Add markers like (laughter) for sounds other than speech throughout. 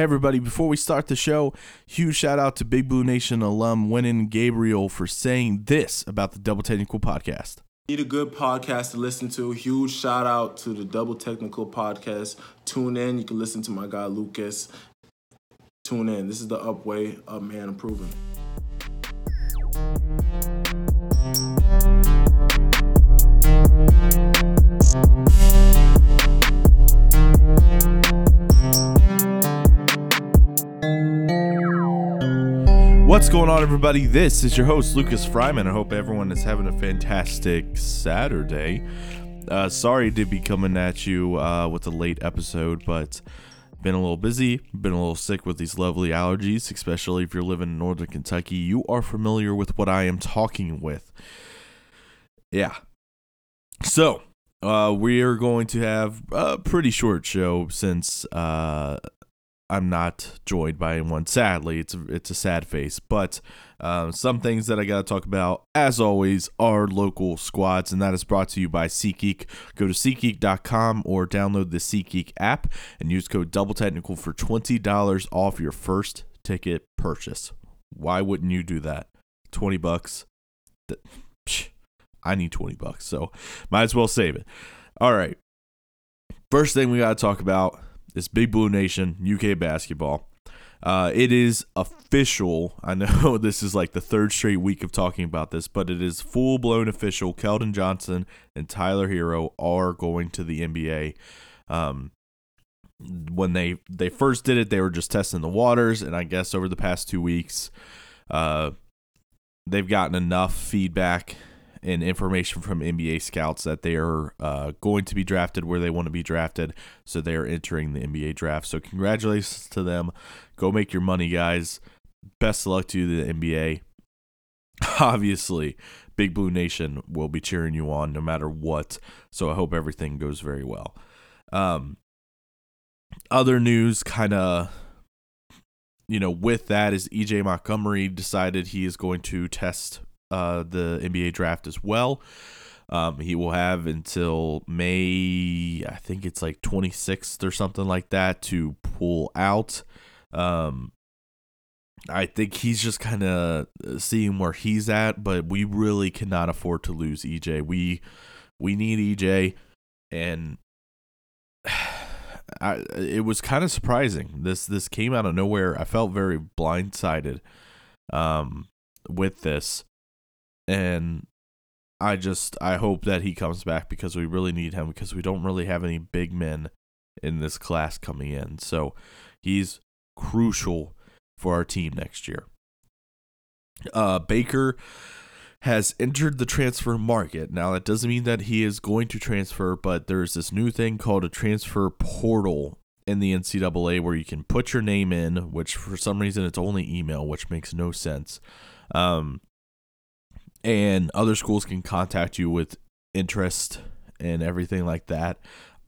Hey, everybody, before we start the show, huge shout out to Big Blue Nation alum Wenyen Gabriel for saying this about the Double Technical Podcast. Need a good podcast to listen to. Huge shout out to the Double Technical Podcast. Tune in. You can listen to my guy Lucas. Tune in. This is the Upway, Up Man Improving. What's going on, everybody? This is your host, Lucas Fryman. I hope everyone is having a fantastic Saturday. Uh, sorry to be coming at you uh, with a late episode, but been a little busy, been a little sick with these lovely allergies, especially if you're living in northern Kentucky. You are familiar with what I am talking with. Yeah. So, uh, we are going to have a pretty short show since uh, I'm not joined by anyone. Sadly, it's a, it's a sad face, but um, some things that I got to talk about, as always, are local squads, and that is brought to you by SeatGeek. Go to SeatGeek.com or download the SeatGeek app and use code Double Technical for twenty dollars off your first ticket purchase. Why wouldn't you do that? Twenty bucks. I need twenty bucks, so might as well save it. All right. First thing we got to talk about it's Big Blue Nation, UK basketball. Uh, it is official. I know (laughs) this is like the third straight week of talking about this, but it is full blown official. Keldon Johnson and Tyler Herro are going to the NBA. Um, when they they first did it, they were just testing the waters, and I guess over the past two weeks, uh, they've gotten enough feedback and information from NBA scouts that they are uh, going to be drafted where they want to be drafted. So they are entering the NBA draft. So congratulations to them. Go make your money, guys. Best of luck to you, the NBA. (laughs) Obviously, Big Blue Nation will be cheering you on no matter what. So I hope everything goes very well. Um, other news, kind of you know, with that is EJ Montgomery decided he is going to test uh, the NBA draft as well. Um, he will have until May, I think it's like 26th or something like that, to pull out. Um, I think he's just kind of seeing where he's at, but we really cannot afford to lose EJ. We we need EJ, and (sighs) I, it was kind of surprising. This this came out of nowhere. I felt very blindsided um, with this and I just I hope that he comes back because we really need him because we don't really have any big men in this class coming in. So he's crucial for our team next year. Uh, Baker has entered the transfer market. Now that doesn't mean that he is going to transfer, but there's this new thing called a transfer portal in the NCAA where you can put your name in, which for some reason it's only email, which makes no sense. Um, and other schools can contact you with interest and everything like that.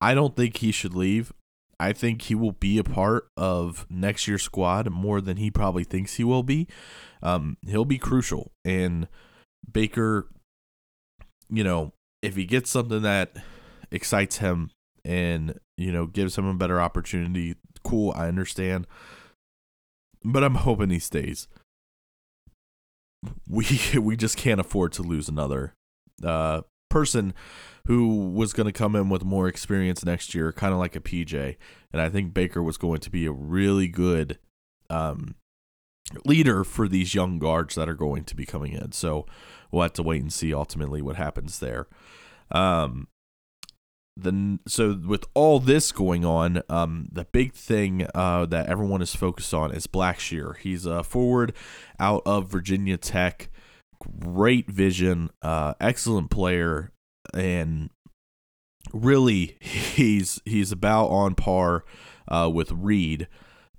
I don't think he should leave. I think he will be a part of next year's squad more than he probably thinks he will be. Um, he'll be crucial. And Baker, you know, if he gets something that excites him and, you know, gives him a better opportunity, cool, I understand. But I'm hoping he stays we (laughs) we just can't afford to lose another uh, person who was going to come in with more experience next year, kind of like a PJ. And I think Baker was going to be a really good um, leader for these young guards that are going to be coming in. So we'll have to wait and see ultimately what happens there. Um, the so with all this going on, um, the big thing uh, that everyone is focused on is Blackshear. He's a forward out of Virginia Tech, great vision, uh, excellent player, and really he's he's about on par uh, with Reid,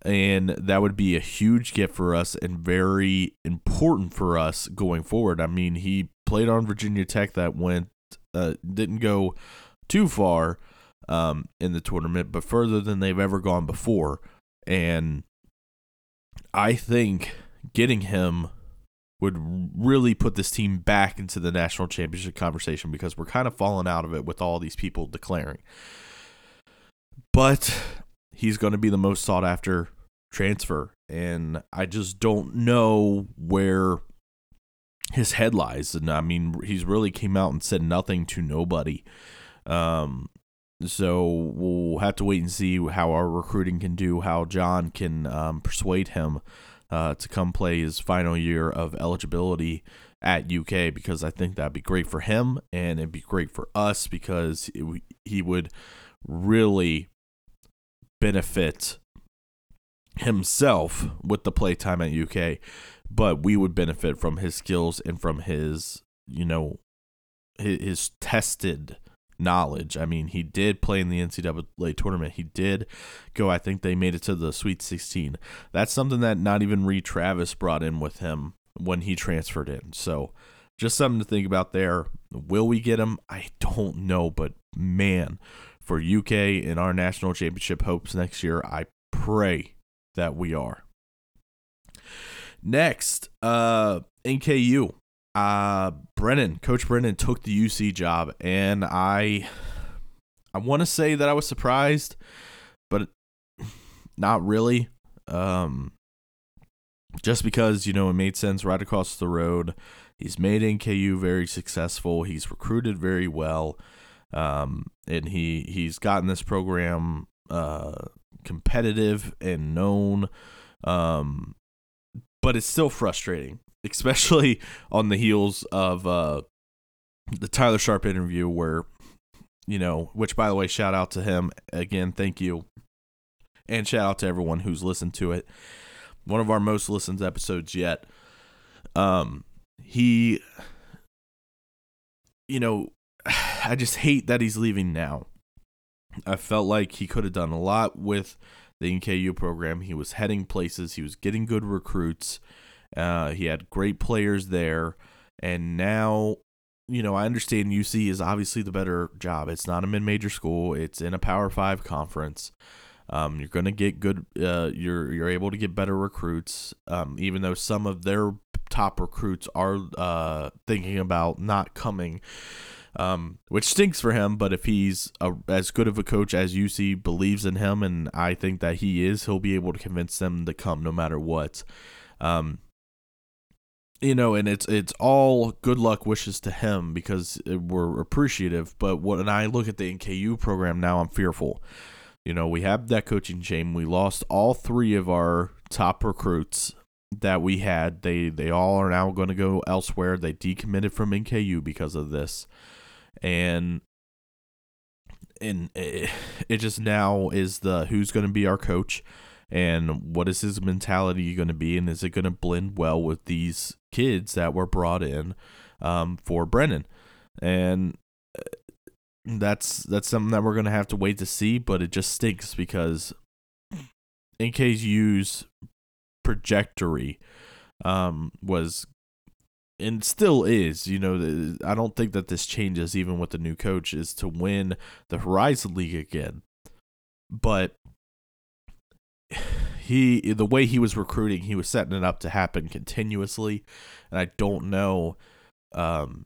and that would be a huge gift for us and very important for us going forward. I mean, he played on Virginia Tech that went uh, didn't go too far um, in the tournament, but further than they've ever gone before. And I think getting him would really put this team back into the national championship conversation because we're kind of falling out of it with all these people declaring. But he's going to be the most sought after transfer, and I just don't know where his head lies. And I mean, he's really came out and said nothing to nobody. Um, so we'll have to wait and see how our recruiting can do, how John can um, persuade him uh, to come play his final year of eligibility at UK because I think that'd be great for him and it'd be great for us because it, he would really benefit himself with the playtime at UK, but we would benefit from his skills and from his, you know, his, his tested knowledge. I mean, he did play in the NCAA tournament. He did go. I think they made it to the Sweet 16. That's something that not even Reid Travis brought in with him when he transferred in. So, just something to think about there. Will we get him? I don't know, but man, for UK in our national championship hopes next year, I pray that we are. Next, uh, NKU uh Brannen, Coach Brannen took the UC job and I I want to say that I was surprised, but not really. Um just because, you know, it made sense right across the road. He's made NKU very successful. He's recruited very well. Um and he he's gotten this program uh competitive and known um but it's still frustrating especially (laughs) on the heels of uh, the Tyler Sharp interview, where you know, which by the way, shout out to him again, thank you, and shout out to everyone who's listened to it. One of our most listened episodes yet. Um, he, you know, (sighs) I just hate that he's leaving now. I felt like he could have done a lot with the NKU program. He was heading places. He was getting good recruits. Uh, he had great players there, and now, you know, I understand UC is obviously the better job. It's not a mid-major school; it's in a Power Five conference. Um, you're going to get good. Uh, you're you're able to get better recruits. Um, even though some of their top recruits are uh, thinking about not coming. Um, which stinks for him. But if he's a, as good of a coach as UC believes in him, and I think that he is, he'll be able to convince them to come no matter what. Um, you know, and it's it's all good luck wishes to him because we're appreciative. But when I look at the NKU program now, I'm fearful. You know, we have that coaching shame. We lost all three of our top recruits that we had. They they all are now going to go elsewhere. They decommitted from NKU because of this, and and it, it just now is the who's going to be our coach and what is his mentality going to be and is it going to blend well with these kids that were brought in um, for Brannen and uh, that's that's something that we're going to have to wait to see but it just stinks because NKU's trajectory um, was and still is, you know, I don't think that this changes even with the new coach is to win the Horizon League again. But he the way he was recruiting, he was setting it up to happen continuously, and I don't know um,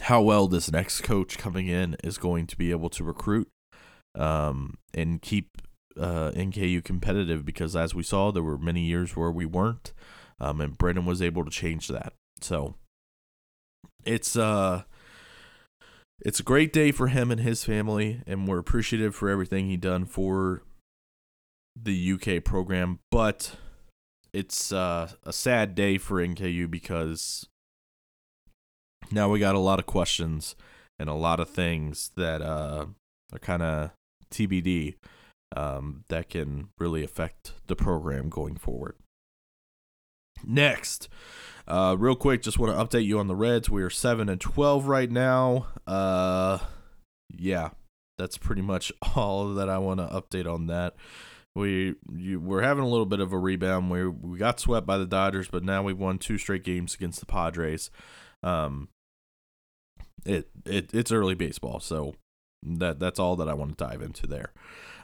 how well this next coach coming in is going to be able to recruit um, and keep uh, NKU competitive because as we saw, there were many years where we weren't, um, and Brannen was able to change that. So it's uh it's a great day for him and his family, and we're appreciative for everything he done for the UK program, but it's uh, a sad day for NKU because now we got a lot of questions and a lot of things that uh, are kind of TBD um, that can really affect the program going forward. Next, uh, real quick, just want to update you on the Reds. We are seven and twelve right now. Uh, yeah, that's pretty much (laughs) all that I want to update on that we you, we're having a little bit of a rebound. We we got swept by the Dodgers, but now we've won two straight games against the Padres. Um, it it it's early baseball, so that that's all that I want to dive into there.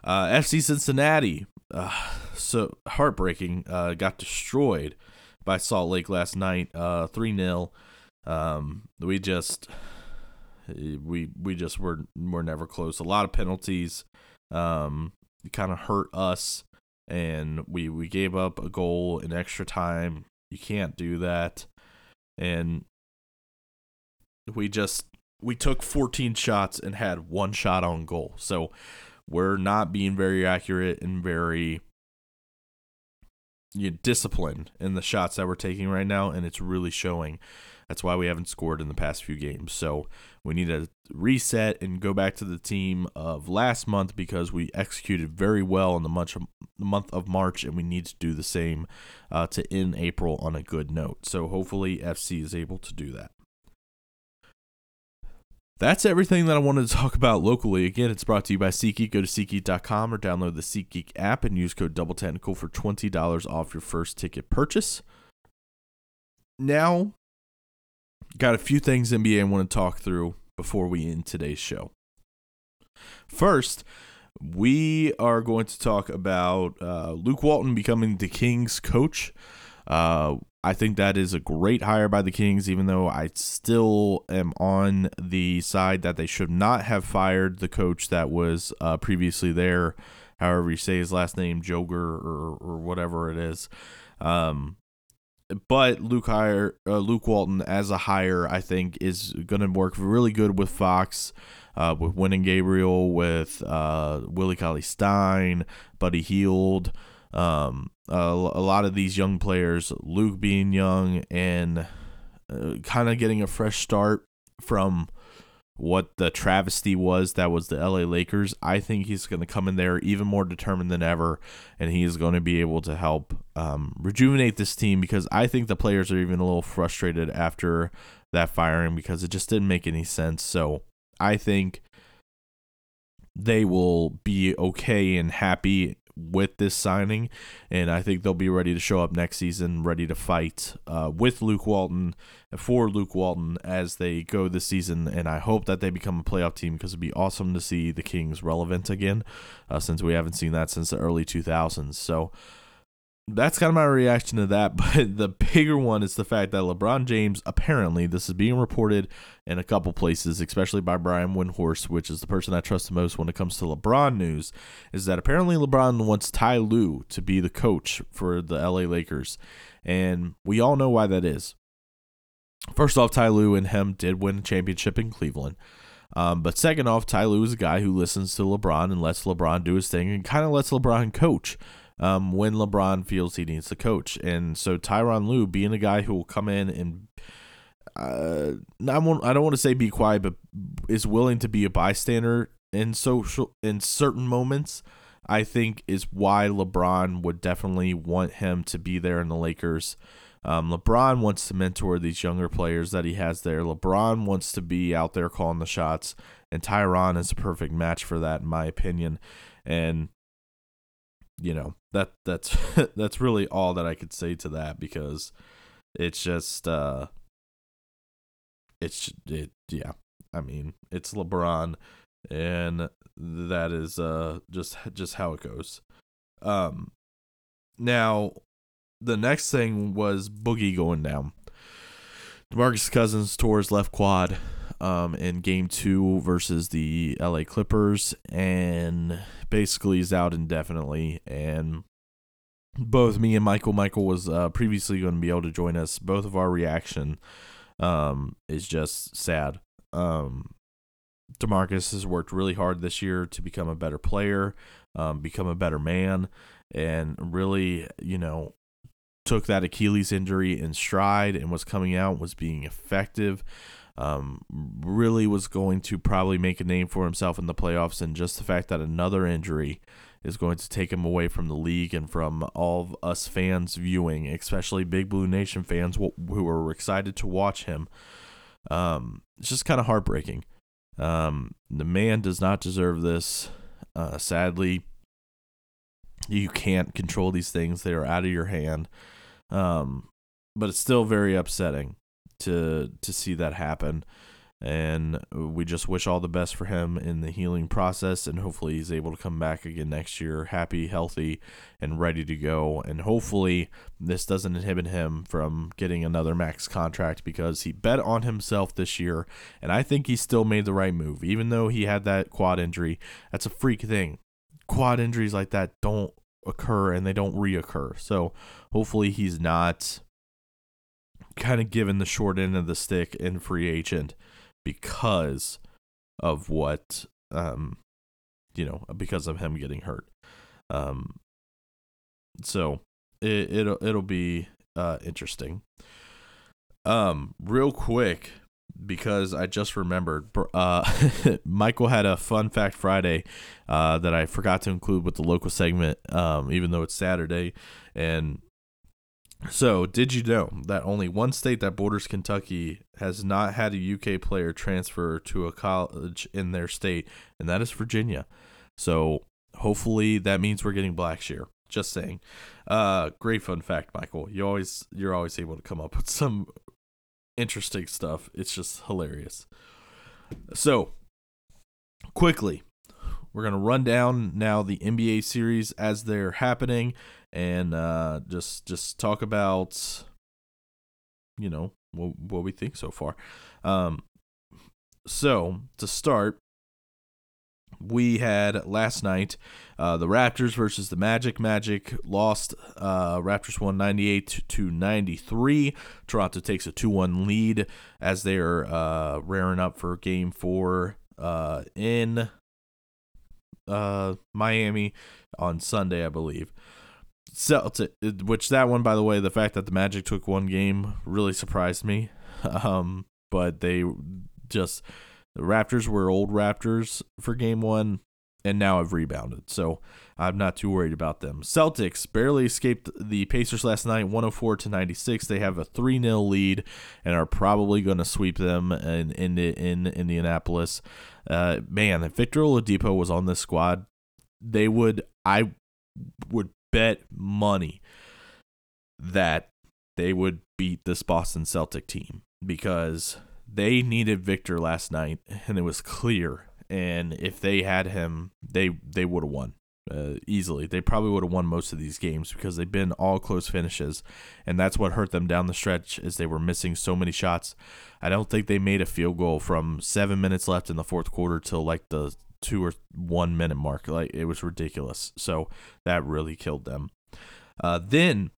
Uh, FC Cincinnati, uh, so heartbreaking, uh, got destroyed by Salt Lake last night, uh, three 0 Um, we just we we just were were never close. A lot of penalties. Um, kind of hurt us and we we gave up a goal in extra time. You can't do that, and we just we took 14 shots and had one shot on goal. So we're not being very accurate and very you know, disciplined in the shots that we're taking right now, and it's really showing. That's why we haven't scored in the past few games. So we need to reset and go back to the team of last month because we executed very well in the month of, month of March, and we need to do the same uh, to end April on a good note. So hopefully FC is able to do that. That's everything that I wanted to talk about locally. Again, it's brought to you by SeatGeek. Go to SeatGeek.com or download the SeatGeek app and use code Double Technical for twenty dollars off your first ticket purchase. Now, got a few things NBA I want to talk through before we end today's show. First, we are going to talk about uh, Luke Walton becoming the Kings coach. Uh, I think that is a great hire by the Kings, even though I still am on the side that they should not have fired the coach that was uh, previously there. However, you say his last name, Joger or, or whatever it is. Um, but Luke hire uh, Luke Walton as a hire, I think, is going to work really good with Fox, uh, with Wenyen Gabriel, with uh, Willie Cauley Stein, Buddy Hield. Um, a, a lot of these young players, Luke being young and uh, kind of getting a fresh start from what the travesty was that was the LA Lakers. I think he's going to come in there even more determined than ever, and he is going to be able to help um, rejuvenate this team because I think the players are even a little frustrated after that firing because it just didn't make any sense. So I think they will be okay and happy with this signing, and I think they'll be ready to show up next season, ready to fight uh, with Luke Walton for Luke Walton as they go this season. And I hope that they become a playoff team because it'd be awesome to see the Kings relevant again, uh, since we haven't seen that since the early 2000s. So that's kind of my reaction to that. (laughs) But the bigger one is the fact that LeBron James, apparently, this is being reported in a couple places, especially by Brian Windhorst, which is the person I trust the most when it comes to LeBron news, is that apparently LeBron wants Ty Lue to be the coach for the LA Lakers. And we all know why that is. First off, Ty Lue and him did win a championship in Cleveland. Um, but second off, Ty Lue is a guy who listens to LeBron and lets LeBron do his thing and kind of lets LeBron coach um, when LeBron feels he needs to coach. And so Tyronn Lue, being a guy who will come in and uh, I won't, I don't want to say be quiet, but is willing to be a bystander in social in certain moments. I think is why LeBron would definitely want him to be there in the Lakers. Um, LeBron wants to mentor these younger players that he has there. LeBron wants to be out there calling the shots, and Tyronn is a perfect match for that, in my opinion. And you know that that's (laughs) that's really all that I could say to that because it's just uh it's it yeah. I mean it's LeBron and that is uh just just how it goes. Um now the next thing was Boogie going down. DeMarcus Cousins tore his left quad um, in game two versus the LA Clippers and basically is out indefinitely. And both me and Michael, Michael was uh, previously going to be able to join us. Both of our reaction um, is just sad. Um, Demarcus has worked really hard this year to become a better player, um, become a better man, and really, you know, took that Achilles injury in stride and was coming out, was being effective um, really was going to probably make a name for himself in the playoffs. And just the fact that another injury is going to take him away from the league and from all of us fans viewing, especially Big Blue Nation fans who are excited to watch him. Um, it's just kind of heartbreaking. Um, the man does not deserve this. Uh, sadly, you can't control these things; they are out of your hand. Um, but it's still very upsetting to to see that happen. And we just wish all the best for him in the healing process and hopefully he's able to come back again next year happy healthy and ready to go. And hopefully this doesn't inhibit him from getting another max contract because he bet on himself this year and I think he still made the right move. Even though he had that quad injury that's a freak thing. Quad injuries like that don't occur and they don't reoccur. So hopefully he's not kind of given the short end of the stick in free agent because of what um you know because of him getting hurt. Um so it it'll it'll be uh interesting. Um real quick because I just remembered. Uh, (laughs) Michael had a fun fact Friday uh, that I forgot to include with the local segment, um, even though it's Saturday. And so, did you know that only one state that borders Kentucky has not had a UK player transfer to a college in their state, and that is Virginia? So, hopefully, that means we're getting Blackshear. Just saying. Uh, great fun fact, Michael. You always you're always able to come up with some interesting stuff. It's just hilarious. So, quickly, we're going to run down now the NBA series as they're happening and uh, just just talk about you know what, what we think so far. Um, so, to start, we had last night uh, the Raptors versus the Magic. Magic lost. Uh, Raptors won 98 to 93. Toronto takes a 2 1 lead as they're uh, raring up for game four uh, in uh, Miami on Sunday, I believe. Celtic, which that one, by the way, the fact that the Magic took one game really surprised me. (laughs) Um, but they just the Raptors were old Raptors for game one, and now have rebounded. So I'm not too worried about them. Celtics barely escaped the Pacers last night, 104 to 96. They have a 3 0 lead and are probably going to sweep them in, in, in Indianapolis. Uh, man, if Victor Oladipo was on this squad, they would, I would bet money that they would beat this Boston Celtic team because they needed Victor last night, and it was clear. And if they had him, they they would have won uh, easily. They probably would have won most of these games because they've been all close finishes, and that's what hurt them down the stretch. Is they were missing so many shots. I don't think they made a field goal from seven minutes left in the fourth quarter till like the two or one minute mark. Like it was ridiculous. So that really killed them. Uh, then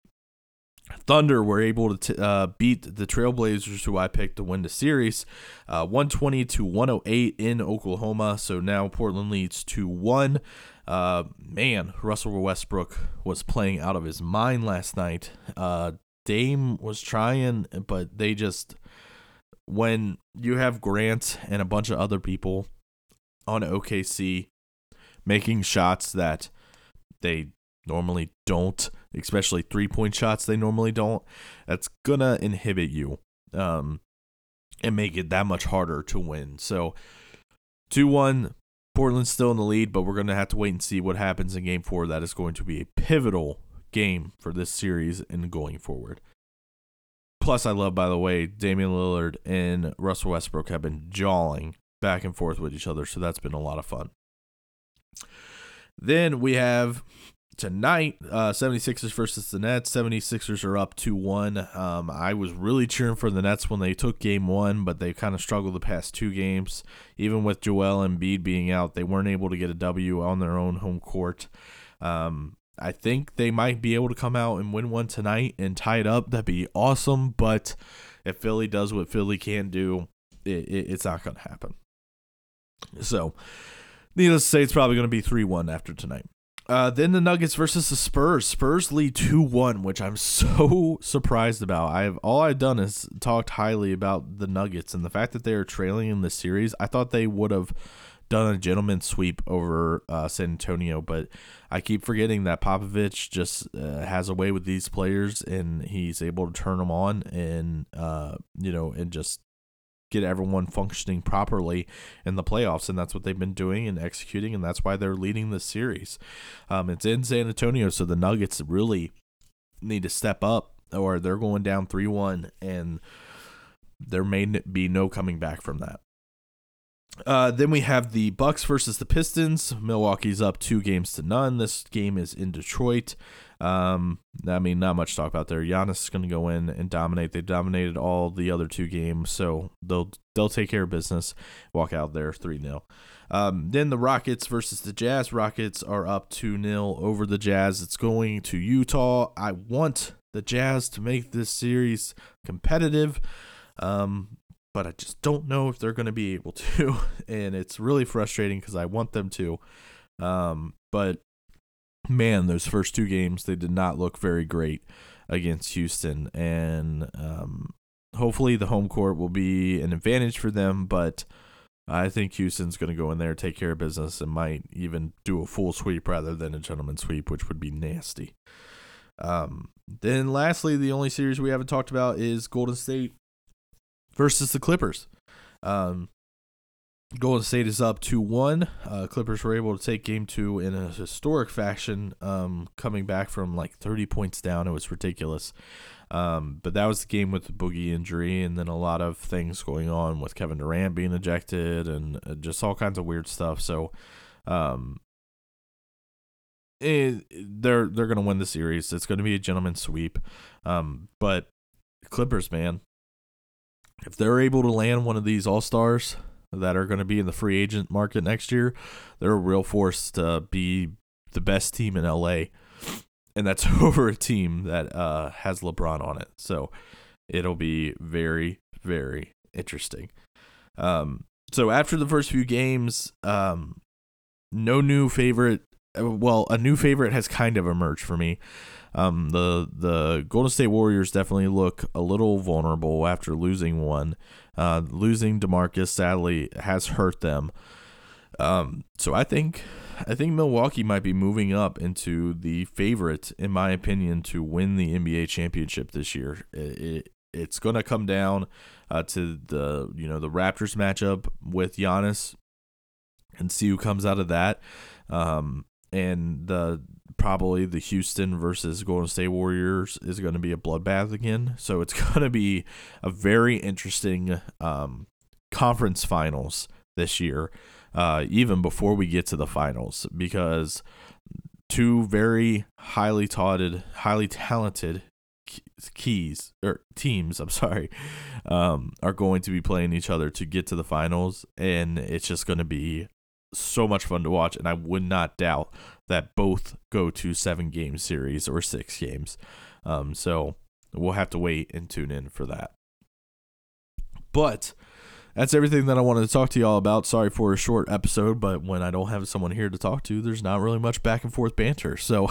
Thunder were able to t- uh, beat the Trailblazers, who I picked to win the series, uh, 120 to 108 in Oklahoma. So now Portland leads 2 1. Uh, man, Russell Westbrook was playing out of his mind last night. Uh, Dame was trying, but they just, when you have Grant and a bunch of other people on OKC making shots that they normally don't, especially three point shots they normally don't, that's gonna inhibit you um, and make it that much harder to win. So 2 1, Portland's still in the lead, but we're gonna have to wait and see what happens in game four. That is going to be a pivotal game for this series and going forward. Plus, I love, by the way, Damian Lillard and Russell Westbrook have been jawing back and forth with each other, so that's been a lot of fun. Then we have tonight, uh, 76ers versus the Nets. 76ers are up 2 1. Um, I was really cheering for the Nets when they took game one, but they kind of struggled the past two games. Even with Joel and Embiid being out, they weren't able to get a W on their own home court. Um, I think they might be able to come out and win one tonight and tie it up. That'd be awesome. But if Philly does what Philly can do, it, it, it's not going to happen. So, needless to say, it's probably going to be 3 1 after tonight. Uh, then the Nuggets versus the Spurs. Spurs lead two one, which I'm (laughs) so surprised about. I've all I've done is talked highly about the Nuggets and the fact that they are trailing in the series. I thought they would have done a gentleman sweep over uh, San Antonio, but I keep forgetting that Popovich just uh, has a way with these players, and he's able to turn them on, and uh, you know, and just get everyone functioning properly in the playoffs, and that's what they've been doing and executing, and that's why they're leading the series. Um, it's in San Antonio, so the Nuggets really need to step up, or they're going down three one, and there may be no coming back from that. Uh, then we have the Bucks versus the Pistons. Milwaukee's up two games to none. This game is in Detroit. Um, I mean, not much talk about there. Giannis is going to go in and dominate. They dominated all the other two games, so they'll they'll take care of business. Walk out there three 0 um, Then the Rockets versus the Jazz. Rockets are up two 0 over the Jazz. It's going to Utah. I want the Jazz to make this series competitive. Um, but I just don't know if they're going to be able to. (laughs) And it's really frustrating because I want them to. Um, but man, those first two games, they did not look very great against Houston. And um, hopefully the home court will be an advantage for them. But I think Houston's going to go in there, take care of business, and might even do a full sweep rather than a gentleman sweep, which would be nasty. Um, then, lastly, the only series we haven't talked about is Golden State versus the Clippers. Um, Golden State is up 2 1. Uh, Clippers were able to take game two in a historic fashion, um, coming back from like 30 points down. It was ridiculous. Um, but that was the game with the boogie injury, and then a lot of things going on with Kevin Durant being ejected and uh, just all kinds of weird stuff. So, um, it, they're they're gonna win the series. It's gonna be a gentleman's sweep. Um, but Clippers, man, if they're able to land one of these all stars that are going to be in the free agent market next year, they're a real force to be the best team in LA. And that's (laughs) over a team that uh, has LeBron on it. So it'll be very, very interesting. Um, so after the first few games, um, no new favorite. Well, a new favorite has kind of emerged for me. Um, the the Golden State Warriors definitely look a little vulnerable after losing one. Uh, losing Demarcus sadly has hurt them. Um, so I think I think Milwaukee might be moving up into the favorite, in my opinion, to win the NBA championship this year. It, it, it's going to come down uh, to the you know the Raptors matchup with Giannis and see who comes out of that. Um, and the probably the Houston versus Golden State Warriors is going to be a bloodbath again. So it's (laughs) going to be a very interesting um, conference finals this year, uh, even before we get to the finals, because two very highly touted, highly talented keys or teams (laughs) i'm sorry um, are going to be playing each other to get to the finals and it's just going to be so much fun to watch, and I would not doubt that both go to seven game series or six games. Um, so we'll have to wait and tune in for that. But that's everything that I wanted to talk to y'all about. Sorry for a short episode, but when I don't have someone here to talk to, there's not really much back and forth banter. So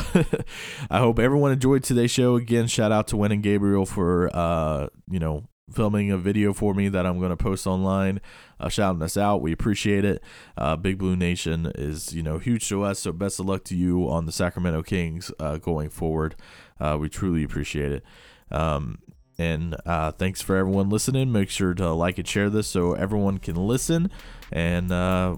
(laughs) I hope everyone enjoyed today's show. Again, shout out to Wenyen Gabriel for uh, you know, filming a video for me that I'm going to post online, uh, shouting us out. We appreciate it. Uh, Big Blue Nation is you know huge to us, so best of luck to you on the Sacramento Kings uh, going forward. Uh, we truly appreciate it. Um, and uh, thanks for everyone listening. Make sure to like and share this so everyone can listen. And uh,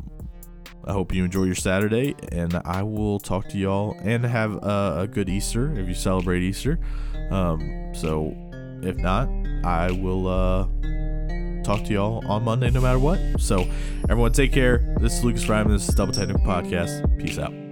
I hope you enjoy your Saturday. And I will talk to y'all and have a, a good Easter if you celebrate Easter. Um, so if not, I will uh, talk to y'all on Monday no matter what. So, everyone, take care. This is Lucas Fryman. This is Double Technical Podcast. Peace out.